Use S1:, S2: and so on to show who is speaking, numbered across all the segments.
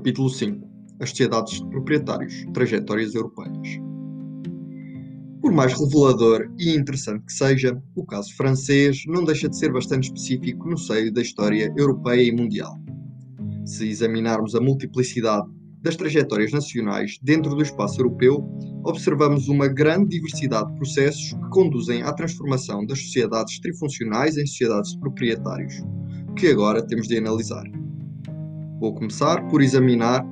S1: Capítulo 5 As sociedades de proprietários Trajetórias europeias. Por mais revelador e interessante que seja, o caso francês não deixa de ser bastante específico no seio da história europeia e mundial. Se examinarmos a multiplicidade das trajetórias nacionais dentro do espaço europeu, observamos uma grande diversidade de processos que conduzem à transformação das sociedades trifuncionais em sociedades de proprietários, que agora temos de analisar. Vou começar por examinar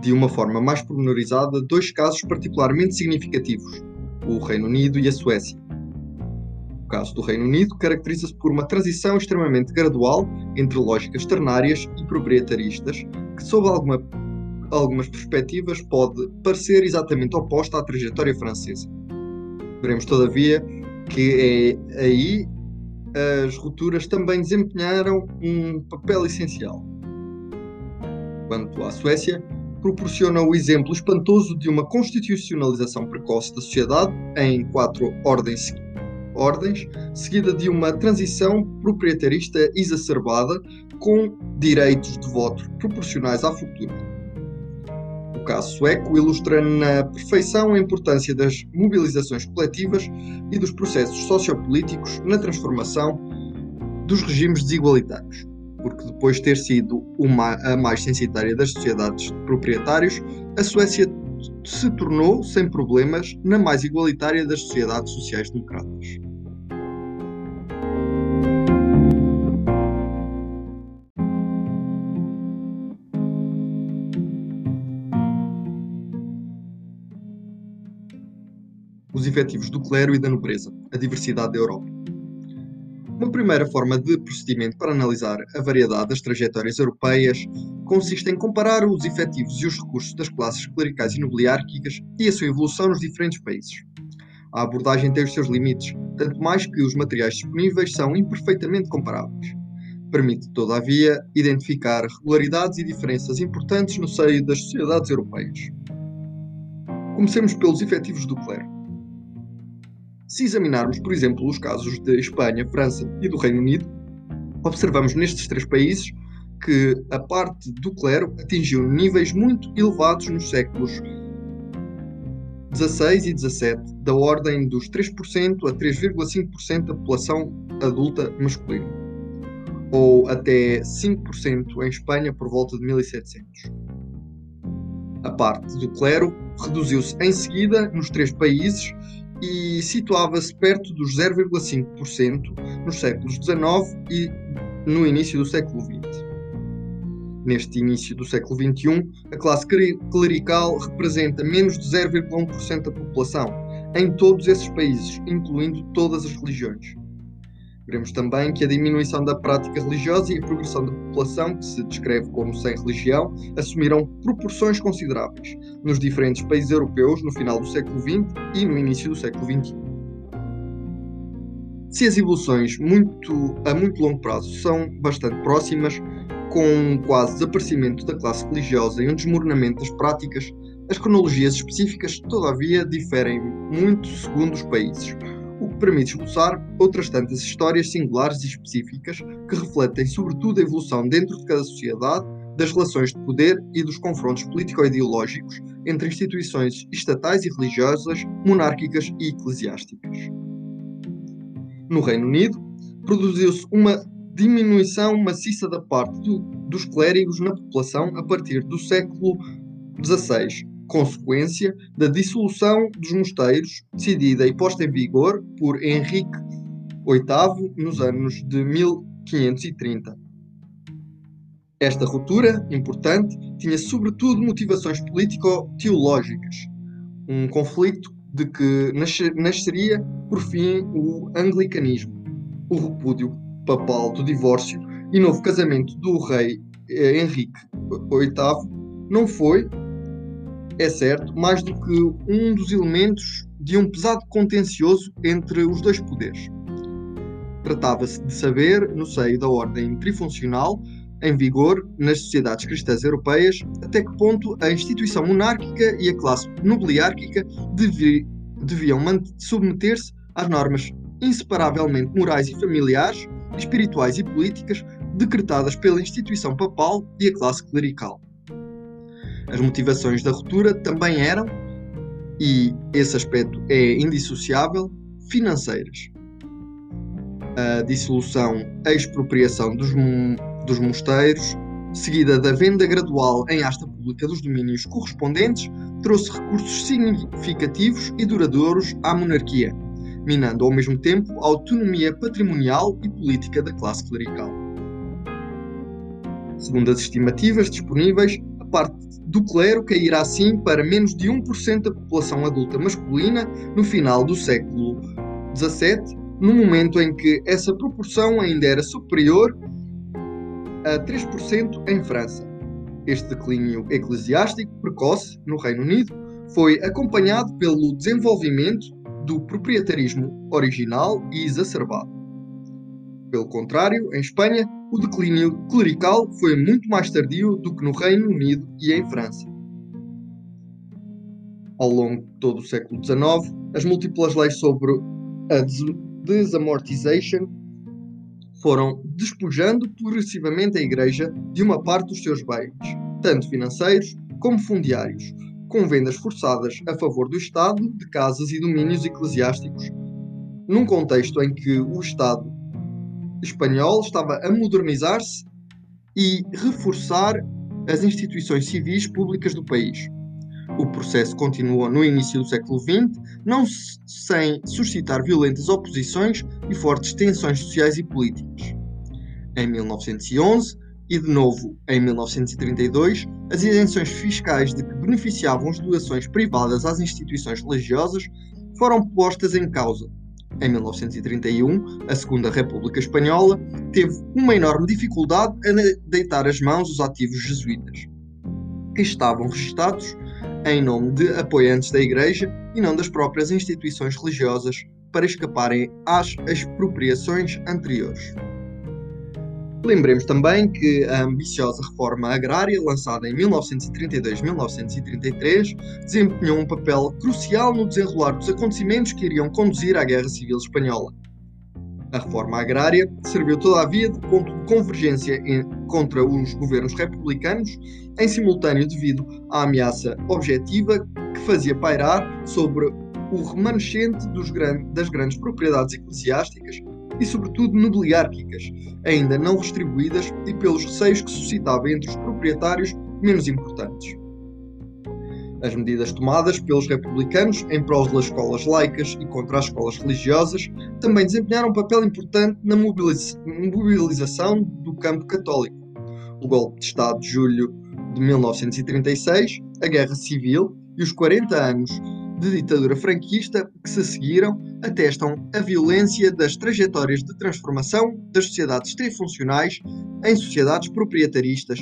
S1: de uma forma mais pormenorizada dois casos particularmente significativos: o Reino Unido e a Suécia. O caso do Reino Unido caracteriza-se por uma transição extremamente gradual entre lógicas ternárias e proprietaristas, que, sob alguma, algumas perspectivas, pode parecer exatamente oposta à trajetória francesa. Veremos, todavia, que é aí as rupturas também desempenharam um papel essencial quanto à Suécia, proporciona o exemplo espantoso de uma constitucionalização precoce da sociedade em quatro ordens, ordens seguida de uma transição proprietarista exacerbada com direitos de voto proporcionais à fortuna. O caso sueco ilustra na perfeição a importância das mobilizações coletivas e dos processos sociopolíticos na transformação dos regimes desigualitários porque depois de ter sido uma, a mais censitária das sociedades de proprietários, a Suécia se tornou, sem problemas, na mais igualitária das sociedades sociais-democratas. Os efetivos do clero e da nobreza, a diversidade da Europa. Uma primeira forma de procedimento para analisar a variedade das trajetórias europeias consiste em comparar os efetivos e os recursos das classes clericais e nobiliárquicas e a sua evolução nos diferentes países. A abordagem tem os seus limites, tanto mais que os materiais disponíveis são imperfeitamente comparáveis. Permite, todavia, identificar regularidades e diferenças importantes no seio das sociedades europeias. Comecemos pelos efetivos do clero. Se examinarmos, por exemplo, os casos de Espanha, França e do Reino Unido, observamos nestes três países que a parte do clero atingiu níveis muito elevados nos séculos XVI e XVII, da ordem dos 3% a 3,5% da população adulta masculina, ou até 5% em Espanha por volta de 1700. A parte do clero reduziu-se em seguida nos três países e situava-se perto dos 0,5% nos séculos XIX e no início do século XX. Neste início do século XXI, a classe clerical representa menos de 0,1% da população em todos esses países, incluindo todas as religiões. Veremos também que a diminuição da prática religiosa e a progressão da população, que se descreve como sem religião, assumiram proporções consideráveis nos diferentes países europeus no final do século XX e no início do século XXI. Se as evoluções muito, a muito longo prazo são bastante próximas, com um quase desaparecimento da classe religiosa e um desmoronamento das práticas, as cronologias específicas, todavia, diferem muito segundo os países, o que permite esboçar outras tantas histórias singulares e específicas que refletem sobretudo a evolução dentro de cada sociedade das relações de poder e dos confrontos político-ideológicos entre instituições estatais e religiosas, monárquicas e eclesiásticas. No Reino Unido, produziu-se uma diminuição maciça da parte do, dos clérigos na população a partir do século XVI, consequência da dissolução dos mosteiros, decidida e posta em vigor por Henrique VIII nos anos de 1530. Esta ruptura, importante, tinha sobretudo motivações político-teológicas, um conflito de que nasceria por fim o anglicanismo, o repúdio papal do divórcio e novo casamento do rei eh, Henrique VIII não foi, é certo, mais do que um dos elementos de um pesado contencioso entre os dois poderes. Tratava-se de saber, no seio da ordem trifuncional, em vigor nas sociedades cristãs europeias, até que ponto a instituição monárquica e a classe nobiliárquica devi deviam submeter-se às normas inseparavelmente morais e familiares, espirituais e políticas decretadas pela instituição papal e a classe clerical. As motivações da ruptura também eram, e esse aspecto é indissociável, financeiras. A dissolução, a expropriação dos, dos mosteiros, seguida da venda gradual em asta pública dos domínios correspondentes, trouxe recursos significativos e duradouros à monarquia, minando ao mesmo tempo a autonomia patrimonial e política da classe clerical. Segundo as estimativas disponíveis, parte do clero cairá assim para menos de 1% da população adulta masculina no final do século XVII, no momento em que essa proporção ainda era superior a 3% em França. Este declínio eclesiástico precoce no Reino Unido foi acompanhado pelo desenvolvimento do proprietarismo original e exacerbado. Pelo contrário, em Espanha, o declínio clerical foi muito mais tardio do que no Reino Unido e em França. Ao longo de todo o século XIX, as múltiplas leis sobre a desamortization foram despojando progressivamente a Igreja de uma parte dos seus bens, tanto financeiros como fundiários, com vendas forçadas a favor do Estado de casas e domínios eclesiásticos, num contexto em que o Estado espanhol estava a modernizar-se e reforçar as instituições civis públicas do país. O processo continuou no início do século XX, não sem suscitar violentas oposições e fortes tensões sociais e políticas. Em 1911 e de novo em 1932, as isenções fiscais de que beneficiavam as doações privadas às instituições religiosas foram postas em causa. Em 1931, a Segunda República Espanhola teve uma enorme dificuldade em deitar as mãos os ativos jesuítas, que estavam registados em nome de apoiantes da Igreja e não das próprias instituições religiosas para escaparem às expropriações anteriores. Lembremos também que a ambiciosa reforma agrária, lançada em 1932-1933, desempenhou um papel crucial no desenrolar dos acontecimentos que iriam conduzir à Guerra Civil Espanhola. A reforma agrária serviu todavia de ponto de convergência contra os governos republicanos, em simultâneo devido à ameaça objetiva que fazia pairar sobre o remanescente das grandes propriedades eclesiásticas e, sobretudo, nobiliárquicas, ainda não distribuídas e pelos receios que suscitava entre os proprietários menos importantes. As medidas tomadas pelos republicanos em prol das escolas laicas e contra as escolas religiosas também desempenharam um papel importante na mobilização do campo católico. O golpe de Estado de julho de 1936, a Guerra Civil e os 40 anos de ditadura franquista que se seguiram atestam a violência das trajetórias de transformação das sociedades trifuncionais em sociedades proprietaristas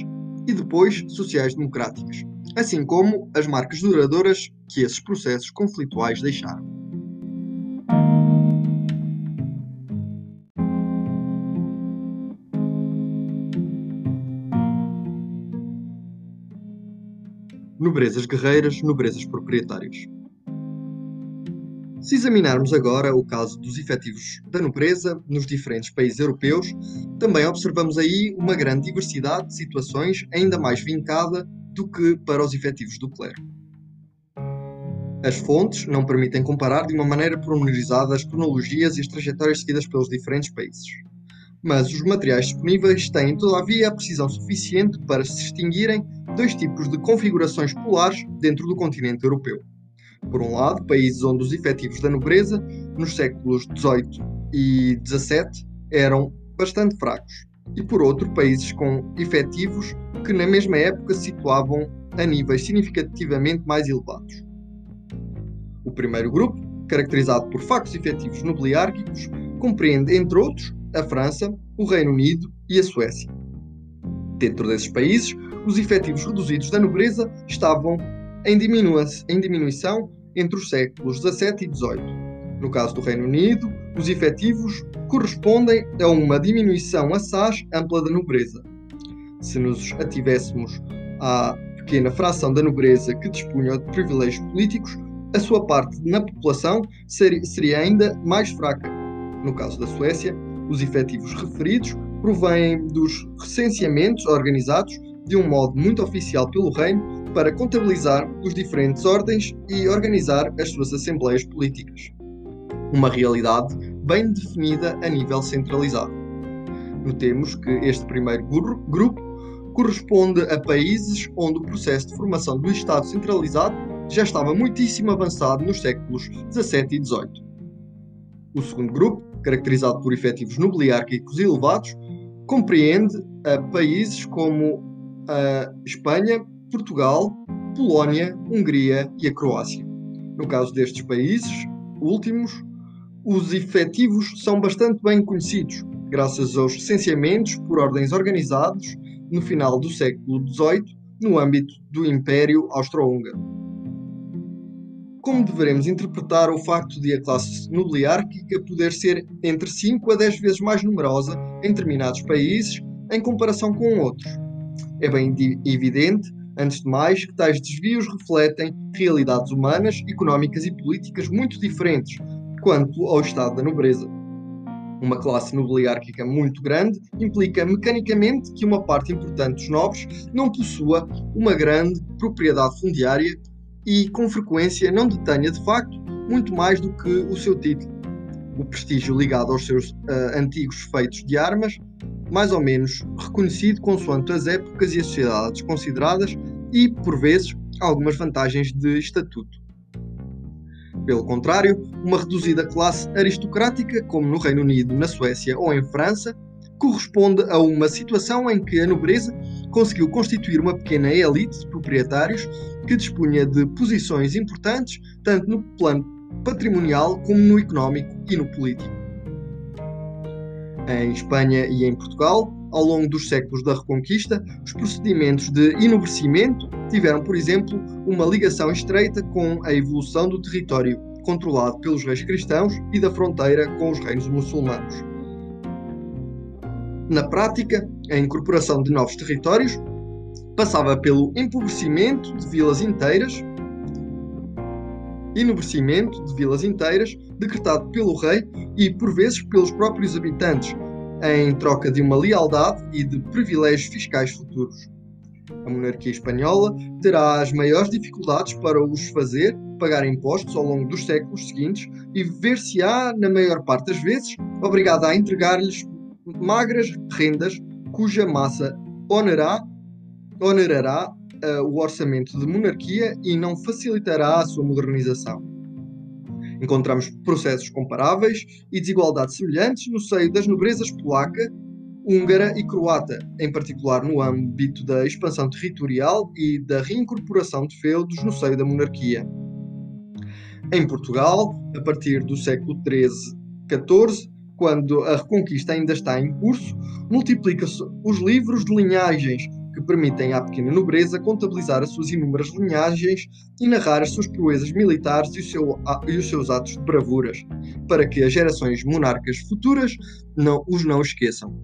S1: e depois sociais-democráticas, assim como as marcas duradouras que esses processos conflituais deixaram. Nobrezas guerreiras, nobrezas proprietárias. Se examinarmos agora o caso dos efetivos da nobreza nos diferentes países europeus, também observamos aí uma grande diversidade de situações, ainda mais vincada do que para os efetivos do clero. As fontes não permitem comparar de uma maneira pormenorizada as cronologias e as trajetórias seguidas pelos diferentes países. Mas os materiais disponíveis têm, todavia, a precisão suficiente para se distinguirem dois tipos de configurações polares dentro do continente europeu. Por um lado, países onde os efetivos da nobreza, nos séculos XVIII e XVII, eram bastante fracos, e por outro, países com efetivos que na mesma época se situavam a níveis significativamente mais elevados. O primeiro grupo, caracterizado por factos efetivos nobiliárquicos, compreende, entre outros, a França, o Reino Unido e a Suécia. Dentro desses países, os efetivos reduzidos da nobreza estavam em, em diminuição entre os séculos XVII e XVIII. No caso do Reino Unido, os efetivos correspondem a uma diminuição assaz ampla da nobreza. Se nos ativéssemos à pequena fração da nobreza que dispunha de privilégios políticos, a sua parte na população seria ainda mais fraca. No caso da Suécia, os efetivos referidos provêm dos recenseamentos organizados de um modo muito oficial pelo reino para contabilizar os diferentes ordens e organizar as suas assembleias políticas. Uma realidade bem definida a nível centralizado. Notemos que este primeiro grupo corresponde a países onde o processo de formação do Estado centralizado já estava muitíssimo avançado nos séculos XVII e XVIII. O segundo grupo, caracterizado por efetivos nobiliárquicos elevados, compreende países como a Espanha, Portugal, Polónia, Hungria e a Croácia. No caso destes países últimos, os efetivos são bastante bem conhecidos, graças aos licenciamentos por ordens organizados no final do século XVIII no âmbito do Império Austro-Húngaro. Como deveremos interpretar o facto de a classe nobiliárquica poder ser entre 5 a 10 vezes mais numerosa em determinados países em comparação com outros? É bem evidente, antes de mais, que tais desvios refletem realidades humanas, económicas e políticas muito diferentes quanto ao estado da nobreza uma classe nobiliárquica muito grande implica mecanicamente que uma parte importante dos nobres não possua uma grande propriedade fundiária e, com frequência, não detenha de facto muito mais do que o seu título. O prestígio ligado aos seus uh, antigos feitos de armas, mais ou menos reconhecido consoante as épocas e as sociedades consideradas e, por vezes, algumas vantagens de estatuto. Pelo contrário, uma reduzida classe aristocrática, como no Reino Unido, na Suécia ou em França, corresponde a uma situação em que a nobreza conseguiu constituir uma pequena elite de proprietários que dispunha de posições importantes tanto no plano patrimonial como no económico e no político. Em Espanha e em Portugal, ao longo dos séculos da Reconquista, os procedimentos de enobrecimento tiveram, por exemplo, uma ligação estreita com a evolução do território controlado pelos reis cristãos e da fronteira com os reinos muçulmanos. Na prática, a incorporação de novos territórios passava pelo empobrecimento de vilas inteiras, enobrecimento de vilas inteiras decretado pelo rei e por vezes pelos próprios habitantes, em troca de uma lealdade e de privilégios fiscais futuros. A monarquia espanhola terá as maiores dificuldades para os fazer pagar impostos ao longo dos séculos seguintes e ver-se-á, na maior parte das vezes, obrigada a entregar-lhes magras rendas cuja massa onerá, onerará uh, o orçamento de monarquia e não facilitará a sua modernização. Encontramos processos comparáveis e desigualdades semelhantes no seio das nobrezas polaca, húngara e croata, em particular no âmbito da expansão territorial e da reincorporação de feudos no seio da monarquia. Em Portugal, a partir do século XIII-XIV, quando a reconquista ainda está em curso, multiplica-se os livros de linhagens que permitem à pequena nobreza contabilizar as suas inúmeras linhagens e narrar as suas proezas militares e, seu, e os seus atos de bravuras, para que as gerações monarcas futuras não, os não esqueçam.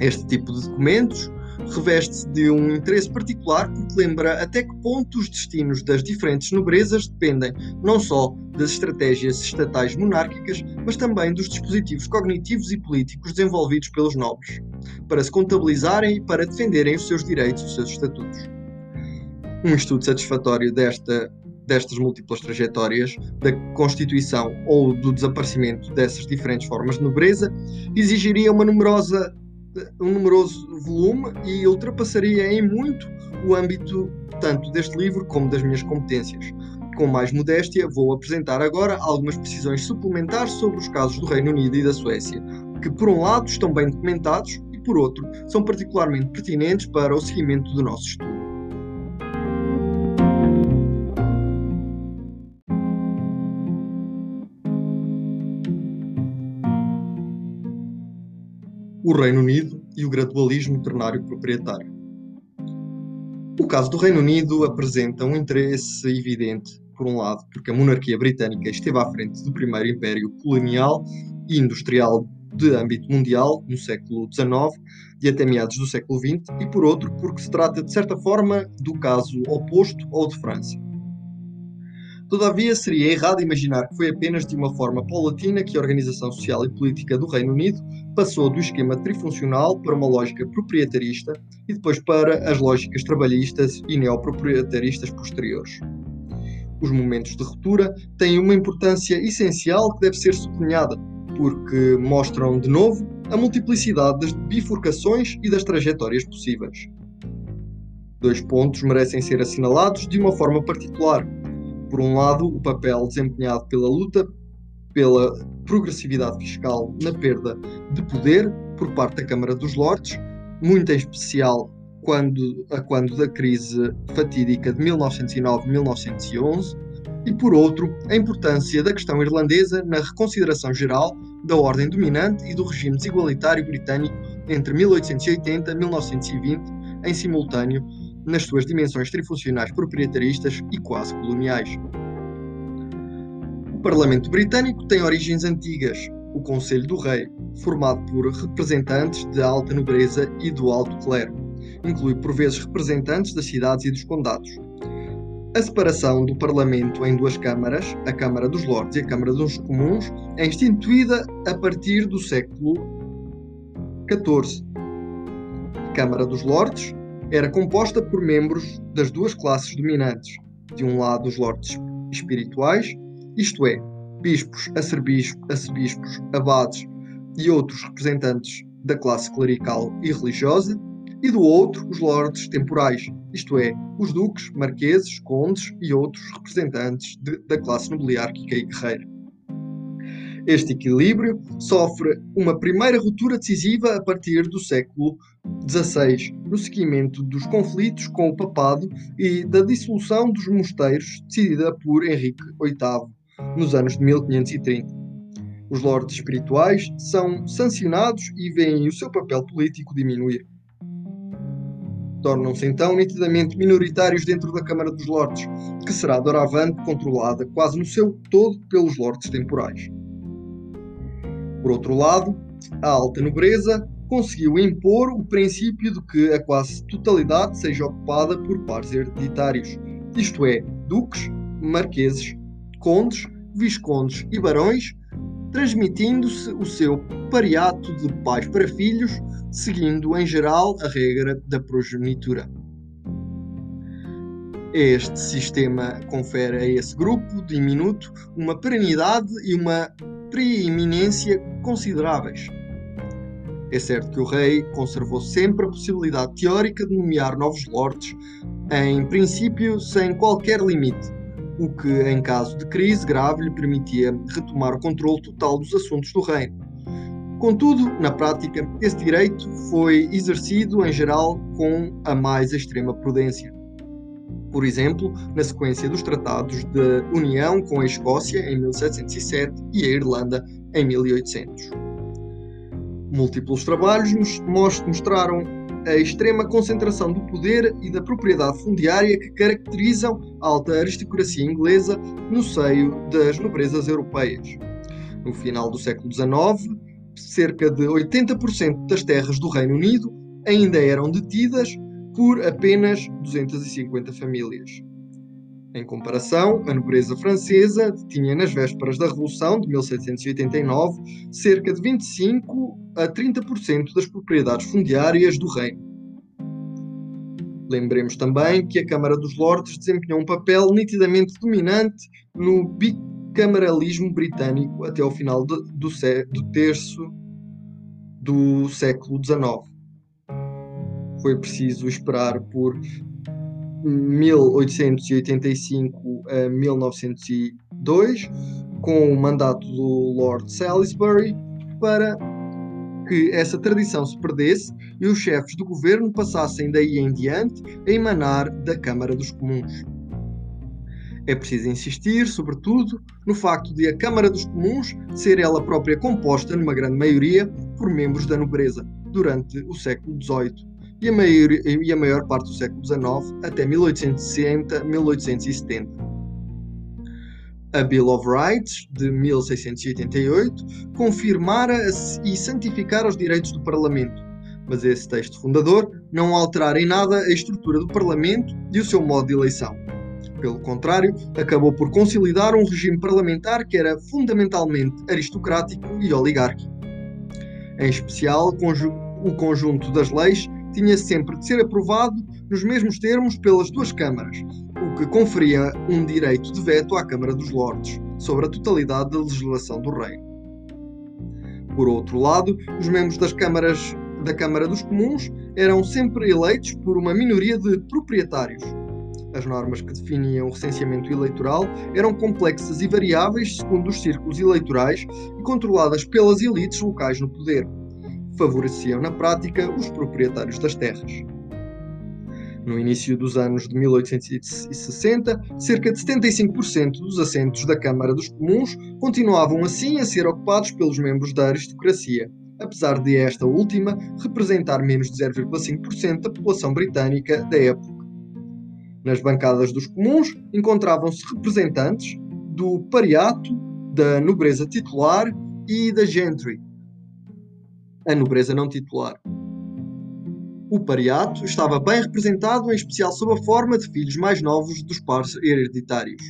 S1: Este tipo de documentos reveste-se de um interesse particular porque lembra até que ponto os destinos das diferentes nobrezas dependem não só das estratégias estatais monárquicas, mas também dos dispositivos cognitivos e políticos desenvolvidos pelos nobres, para se contabilizarem e para defenderem os seus direitos e os seus estatutos. Um estudo satisfatório desta destas múltiplas trajetórias da constituição ou do desaparecimento dessas diferentes formas de nobreza exigiria uma numerosa um numeroso volume e ultrapassaria em muito o âmbito tanto deste livro como das minhas competências. Com mais modéstia, vou apresentar agora algumas precisões suplementares sobre os casos do Reino Unido e da Suécia, que por um lado estão bem documentados e por outro são particularmente pertinentes para o seguimento do nosso estudo. Reino Unido e o gradualismo ternário proprietário. O caso do Reino Unido apresenta um interesse evidente, por um lado, porque a monarquia britânica esteve à frente do primeiro império colonial e industrial de âmbito mundial no século XIX e até meados do século XX, e por outro, porque se trata de certa forma do caso oposto ao de França. Todavia, seria errado imaginar que foi apenas de uma forma paulatina que a organização social e política do Reino Unido passou do esquema trifuncional para uma lógica proprietarista e depois para as lógicas trabalhistas e neoproprietaristas posteriores. Os momentos de ruptura têm uma importância essencial que deve ser sublinhada, porque mostram de novo a multiplicidade das bifurcações e das trajetórias possíveis. Dois pontos merecem ser assinalados de uma forma particular por um lado, o papel desempenhado pela luta pela progressividade fiscal na perda de poder por parte da Câmara dos Lordes, muito em especial quando, a quando da crise fatídica de 1909-1911, e por outro, a importância da questão irlandesa na reconsideração geral da ordem dominante e do regime desigualitário britânico entre 1880 e 1920, em simultâneo nas suas dimensões trifuncionais proprietaristas e quase coloniais. O Parlamento Britânico tem origens antigas, o Conselho do Rei, formado por representantes da alta nobreza e do alto clero. Inclui por vezes representantes das cidades e dos condados. A separação do Parlamento em duas câmaras, a Câmara dos Lordes e a Câmara dos Comuns, é instituída a partir do século XIV. Câmara dos Lordes era composta por membros das duas classes dominantes. De um lado, os lordes espirituais, isto é, bispos, arcebispos, abades e outros representantes da classe clerical e religiosa, e do outro, os lordes temporais, isto é, os duques, marqueses, condes e outros representantes de, da classe nobiliárquica e guerreira. Este equilíbrio sofre uma primeira ruptura decisiva a partir do século XVI, no seguimento dos conflitos com o papado e da dissolução dos mosteiros decidida por Henrique VIII nos anos de 1530. Os lordes espirituais são sancionados e veem o seu papel político diminuir. Tornam-se então nitidamente minoritários dentro da Câmara dos Lordes, que será doravante controlada quase no seu todo pelos lordes temporais. Por outro lado, a alta nobreza conseguiu impor o princípio de que a quase totalidade seja ocupada por pares hereditários, isto é, duques, marqueses, condes, viscondes e barões, transmitindo-se o seu pariato de pais para filhos, seguindo em geral a regra da progenitura. Este sistema confere a esse grupo diminuto uma perenidade e uma preeminência consideráveis. É certo que o rei conservou sempre a possibilidade teórica de nomear novos lordes, em princípio sem qualquer limite, o que, em caso de crise grave, lhe permitia retomar o controle total dos assuntos do reino. Contudo, na prática, esse direito foi exercido em geral com a mais extrema prudência por exemplo, na sequência dos tratados de união com a Escócia em 1707 e a Irlanda em 1800. Múltiplos trabalhos mostraram a extrema concentração do poder e da propriedade fundiária que caracterizam a alta aristocracia inglesa no seio das nobrezas europeias. No final do século XIX, cerca de 80% das terras do Reino Unido ainda eram detidas por apenas 250 famílias. Em comparação, a nobreza francesa tinha nas vésperas da Revolução de 1789 cerca de 25 a 30% das propriedades fundiárias do reino. Lembremos também que a Câmara dos Lordes desempenhou um papel nitidamente dominante no bicameralismo britânico até ao final do, do, do terço do século XIX foi preciso esperar por 1885 a 1902, com o mandato do Lord Salisbury, para que essa tradição se perdesse e os chefes do governo passassem daí em diante a emanar da Câmara dos Comuns. É preciso insistir, sobretudo, no facto de a Câmara dos Comuns ser ela própria composta, numa grande maioria, por membros da nobreza, durante o século XVIII e a, maior, e a maior parte do século XIX até 1860-1870. A Bill of Rights, de 1688, confirmara e santificara os direitos do Parlamento, mas esse texto fundador não alterara em nada a estrutura do Parlamento e o seu modo de eleição. Pelo contrário, acabou por consolidar um regime parlamentar que era fundamentalmente aristocrático e oligárquico. Em especial, o conjunto das leis tinha sempre de ser aprovado nos mesmos termos pelas duas câmaras, o que conferia um direito de veto à Câmara dos Lordes sobre a totalidade da legislação do reino. Por outro lado, os membros das câmaras da Câmara dos Comuns eram sempre eleitos por uma minoria de proprietários. As normas que definiam o recenseamento eleitoral eram complexas e variáveis segundo os círculos eleitorais e controladas pelas elites locais no poder. Favoreciam na prática os proprietários das terras. No início dos anos de 1860, cerca de 75% dos assentos da Câmara dos Comuns continuavam assim a ser ocupados pelos membros da aristocracia, apesar de esta última representar menos de 0,5% da população britânica da época. Nas bancadas dos comuns encontravam-se representantes do pariato, da nobreza titular e da gentry, a nobreza não titular. O pariato estava bem representado, em especial sob a forma de filhos mais novos dos pares hereditários.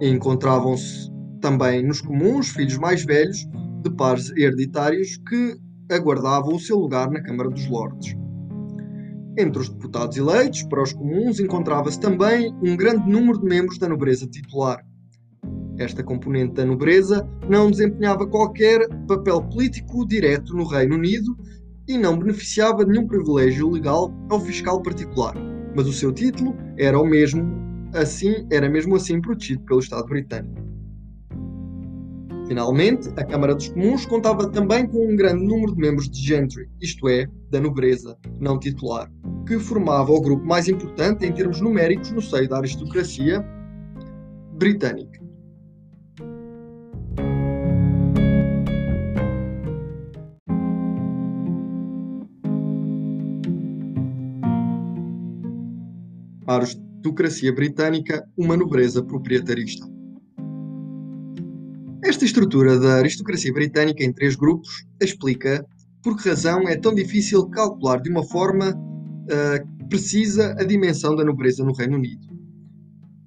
S1: Encontravam-se também nos comuns filhos mais velhos de pares hereditários que aguardavam o seu lugar na Câmara dos Lordes. Entre os deputados eleitos para os comuns encontrava-se também um grande número de membros da nobreza titular. Esta componente da nobreza não desempenhava qualquer papel político direto no Reino Unido e não beneficiava de nenhum privilégio legal ou fiscal particular, mas o seu título era o mesmo assim, era mesmo assim protegido pelo Estado britânico. Finalmente, a Câmara dos Comuns contava também com um grande número de membros de gentry, isto é, da nobreza não titular, que formava o grupo mais importante em termos numéricos no seio da aristocracia britânica. A aristocracia britânica uma nobreza proprietarista. Esta estrutura da aristocracia britânica em três grupos explica por que razão é tão difícil calcular de uma forma uh, precisa a dimensão da nobreza no Reino Unido.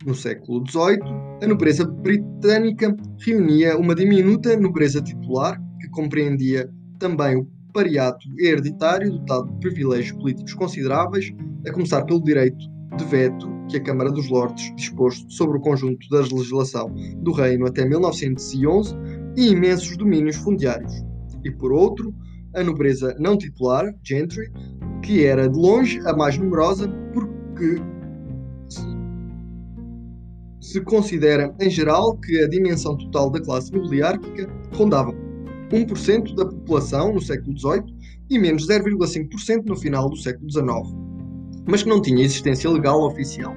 S1: No século XVIII, a nobreza britânica reunia uma diminuta nobreza titular, que compreendia também o pariato hereditário dotado de privilégios políticos consideráveis, a começar pelo direito de veto que a Câmara dos Lordes dispôs sobre o conjunto da legislação do Reino até 1911 e imensos domínios fundiários. E por outro, a nobreza não titular, gentry, que era de longe a mais numerosa porque se considera em geral que a dimensão total da classe nobiliárquica rondava 1% da população no século XVIII e menos 0,5% no final do século XIX mas que não tinha existência legal oficial.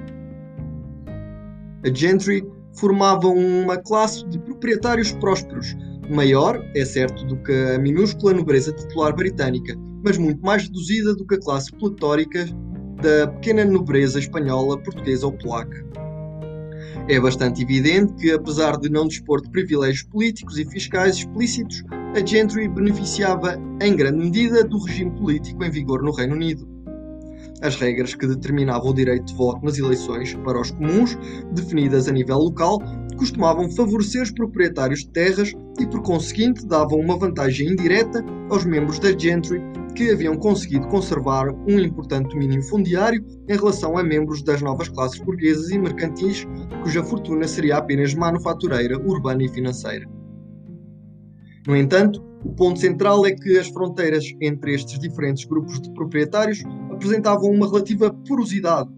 S1: A gentry formava uma classe de proprietários prósperos, maior, é certo, do que a minúscula nobreza titular britânica, mas muito mais reduzida do que a classe pletórica da pequena nobreza espanhola, portuguesa ou polaca. É bastante evidente que, apesar de não dispor de privilégios políticos e fiscais explícitos, a gentry beneficiava em grande medida do regime político em vigor no Reino Unido as regras que determinavam o direito de voto nas eleições para os comuns, definidas a nível local, costumavam favorecer os proprietários de terras e, por conseguinte, davam uma vantagem indireta aos membros da gentry que haviam conseguido conservar um importante domínio fundiário em relação a membros das novas classes burguesas e mercantis, cuja fortuna seria apenas manufatureira, urbana e financeira. No entanto, o ponto central é que as fronteiras entre estes diferentes grupos de proprietários apresentavam uma relativa porosidade.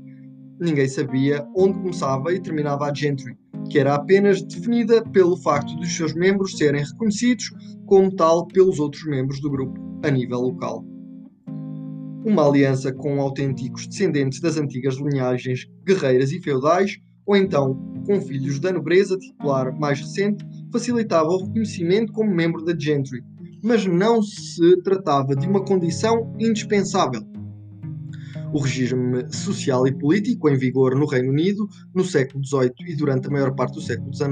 S1: Ninguém sabia onde começava e terminava a gentry, que era apenas definida pelo facto de os seus membros serem reconhecidos como tal pelos outros membros do grupo, a nível local. Uma aliança com autênticos descendentes das antigas linhagens guerreiras e feudais, ou então com filhos da nobreza titular mais recente, facilitava o reconhecimento como membro da gentry, mas não se tratava de uma condição indispensável. O regime social e político em vigor no Reino Unido no século XVIII e durante a maior parte do século XIX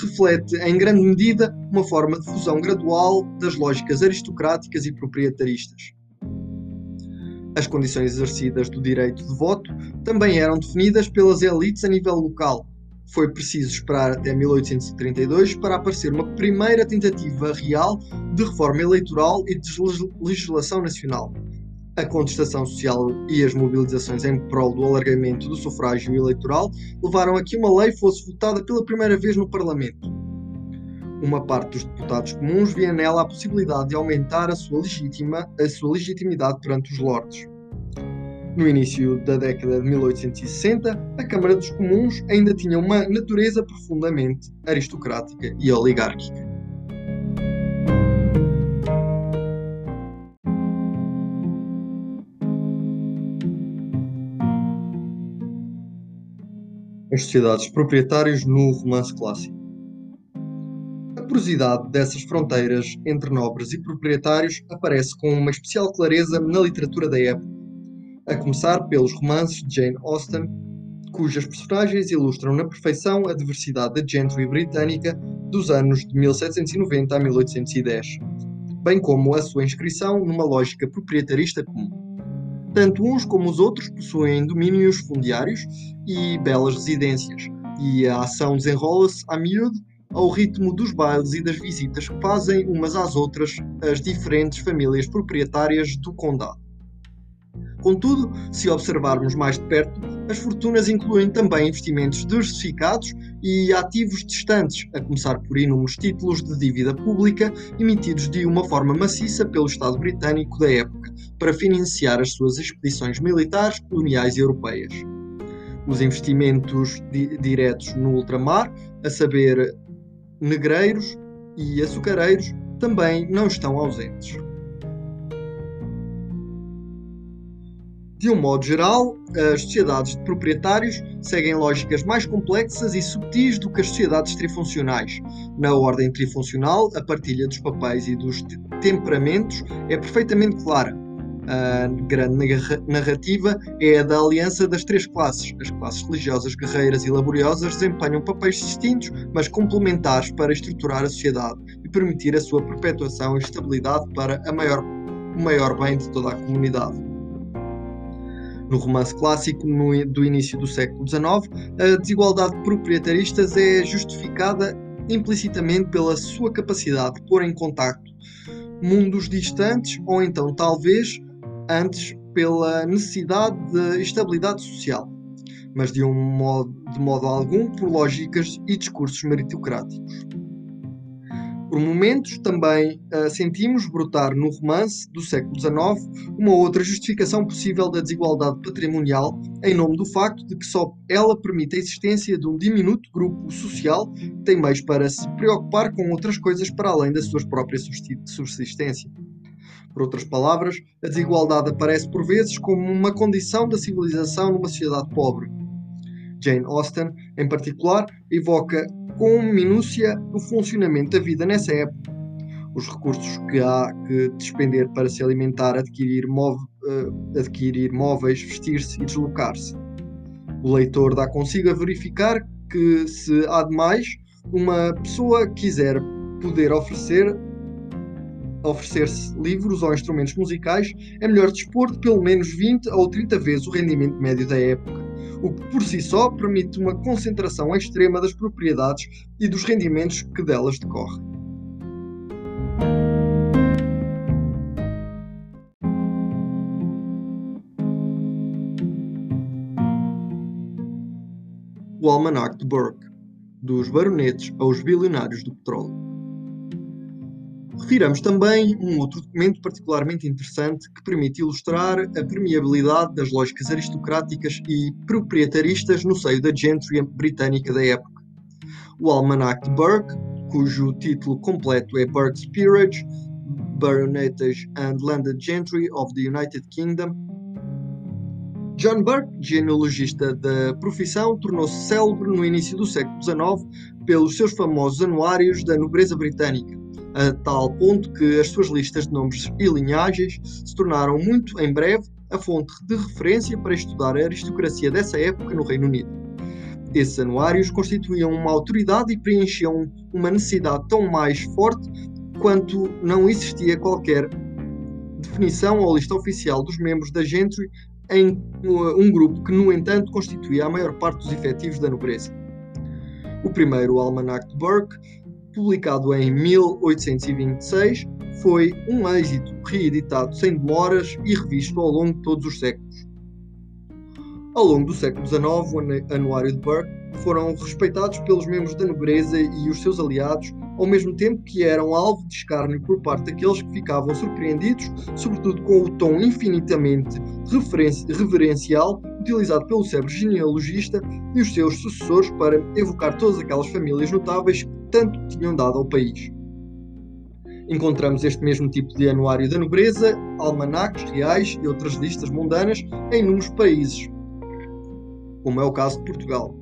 S1: reflete em grande medida uma forma de fusão gradual das lógicas aristocráticas e proprietaristas. As condições exercidas do direito de voto também eram definidas pelas elites a nível local. Foi preciso esperar até 1832 para aparecer uma primeira tentativa real de reforma eleitoral e de legislação nacional. A contestação social e as mobilizações em prol do alargamento do sufrágio eleitoral levaram a que uma lei fosse votada pela primeira vez no Parlamento. Uma parte dos deputados comuns via nela a possibilidade de aumentar a sua, legítima, a sua legitimidade perante os lordes. No início da década de 1860, a Câmara dos Comuns ainda tinha uma natureza profundamente aristocrática e oligárquica. As sociedades proprietárias no romance clássico. A porosidade dessas fronteiras entre nobres e proprietários aparece com uma especial clareza na literatura da época a começar pelos romances de Jane Austen, cujas personagens ilustram na perfeição a diversidade da gentry britânica dos anos de 1790 a 1810, bem como a sua inscrição numa lógica proprietarista comum. Tanto uns como os outros possuem domínios fundiários e belas residências, e a ação desenrola-se a miúdo ao ritmo dos bailes e das visitas que fazem umas às outras as diferentes famílias proprietárias do condado. Contudo, se observarmos mais de perto, as fortunas incluem também investimentos diversificados e ativos distantes, a começar por inúmeros títulos de dívida pública emitidos de uma forma maciça pelo Estado britânico da época para financiar as suas expedições militares, coloniais e europeias. Os investimentos di diretos no ultramar, a saber, negreiros e açucareiros, também não estão ausentes. De um modo geral, as sociedades de proprietários seguem lógicas mais complexas e subtis do que as sociedades trifuncionais. Na ordem trifuncional, a partilha dos papéis e dos temperamentos é perfeitamente clara. A grande narrativa é a da aliança das três classes. As classes religiosas, guerreiras e laboriosas desempenham papéis distintos, mas complementares para estruturar a sociedade e permitir a sua perpetuação e estabilidade para maior, o maior bem de toda a comunidade. No romance clássico no, do início do século XIX, a desigualdade de proprietaristas é justificada implicitamente pela sua capacidade de pôr em contacto mundos distantes ou então talvez antes pela necessidade de estabilidade social, mas de um modo, de modo algum por lógicas e discursos meritocráticos. Por momentos, também uh, sentimos brotar no romance do século XIX uma outra justificação possível da desigualdade patrimonial, em nome do facto de que só ela permite a existência de um diminuto grupo social que tem meios para se preocupar com outras coisas para além da sua própria subsistência. Por outras palavras, a desigualdade aparece por vezes como uma condição da civilização numa sociedade pobre. Jane Austen, em particular, evoca com minúcia o funcionamento da vida nessa época. Os recursos que há que despender para se alimentar, adquirir, uh, adquirir móveis, vestir-se e deslocar-se. O leitor dá consigo a verificar que, se há demais, uma pessoa quiser poder oferecer oferecer-se livros ou instrumentos musicais, é melhor dispor de pelo menos 20 ou 30 vezes o rendimento médio da época o que por si só permite uma concentração extrema das propriedades e dos rendimentos que delas decorrem. O Almanac de Burke, dos baronetes aos bilionários do petróleo. Refiramos também um outro documento particularmente interessante que permite ilustrar a permeabilidade das lógicas aristocráticas e proprietaristas no seio da gentry britânica da época. O Almanac de Burke, cujo título completo é Burke's Peerage, Baronetage and Landed Gentry of the United Kingdom. John Burke, genealogista da profissão, tornou-se célebre no início do século XIX pelos seus famosos anuários da nobreza britânica a tal ponto que as suas listas de nomes e linhagens se tornaram muito em breve a fonte de referência para estudar a aristocracia dessa época no Reino Unido. Esses anuários constituíam uma autoridade e preenchiam uma necessidade tão mais forte quanto não existia qualquer definição ou lista oficial dos membros da gentry em um grupo que, no entanto, constituía a maior parte dos efetivos da nobreza. O primeiro Almanac de Burke, publicado em 1826, foi um êxito, reeditado sem demoras e revisto ao longo de todos os séculos. Ao longo do século XIX, o Anuário de Burke foram respeitados pelos membros da nobreza e os seus aliados, ao mesmo tempo que eram alvo de escárnio por parte daqueles que ficavam surpreendidos, sobretudo com o tom infinitamente reverencial utilizado pelo célebre genealogista e os seus sucessores para evocar todas aquelas famílias notáveis que tanto tinham dado ao país. Encontramos este mesmo tipo de anuário da nobreza, almanacs reais e outras listas mundanas em inúmeros países, como é o caso de Portugal.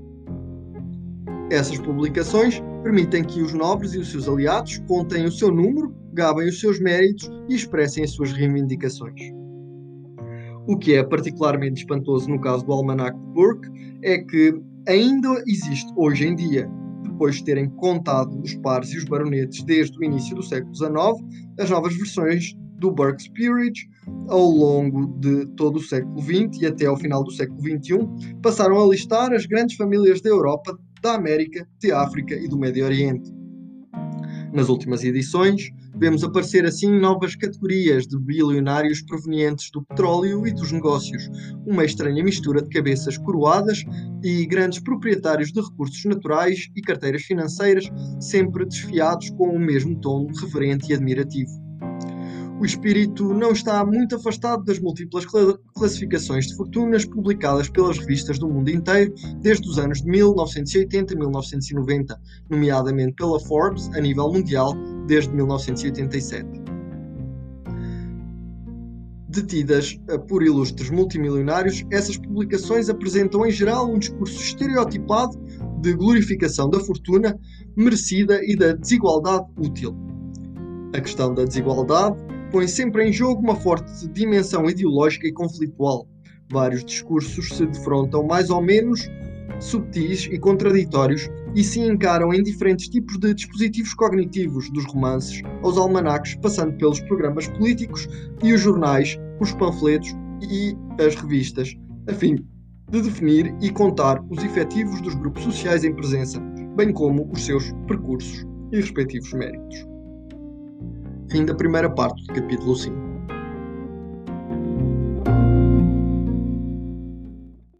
S1: Essas publicações permitem que os nobres e os seus aliados contem o seu número, gabem os seus méritos e expressem as suas reivindicações. O que é particularmente espantoso no caso do Almanac de Burke é que ainda existe hoje em dia depois de terem contado os pares e os baronetes desde o início do século XIX, as novas versões do Burke's Peerage, ao longo de todo o século XX e até ao final do século XXI, passaram a listar as grandes famílias da Europa, da América, de África e do Médio Oriente. Nas últimas edições, vemos aparecer assim novas categorias de bilionários provenientes do petróleo e dos negócios, uma estranha mistura de cabeças coroadas e grandes proprietários de recursos naturais e carteiras financeiras, sempre desfiados com o mesmo tom reverente e admirativo o espírito não está muito afastado das múltiplas classificações de fortunas publicadas pelas revistas do mundo inteiro desde os anos de 1980 e 1990, nomeadamente pela Forbes a nível mundial desde 1987. Detidas por ilustres multimilionários, essas publicações apresentam em geral um discurso estereotipado de glorificação da fortuna merecida e da desigualdade útil. A questão da desigualdade põe sempre em jogo uma forte dimensão ideológica e conflitual. Vários discursos se defrontam mais ou menos subtis e contraditórios e se encaram em diferentes tipos de dispositivos cognitivos, dos romances aos almanacs, passando pelos programas políticos e os jornais, os panfletos e as revistas, a fim de definir e contar os efetivos dos grupos sociais em presença, bem como os seus percursos e respectivos méritos. Fim da primeira parte do capítulo 5.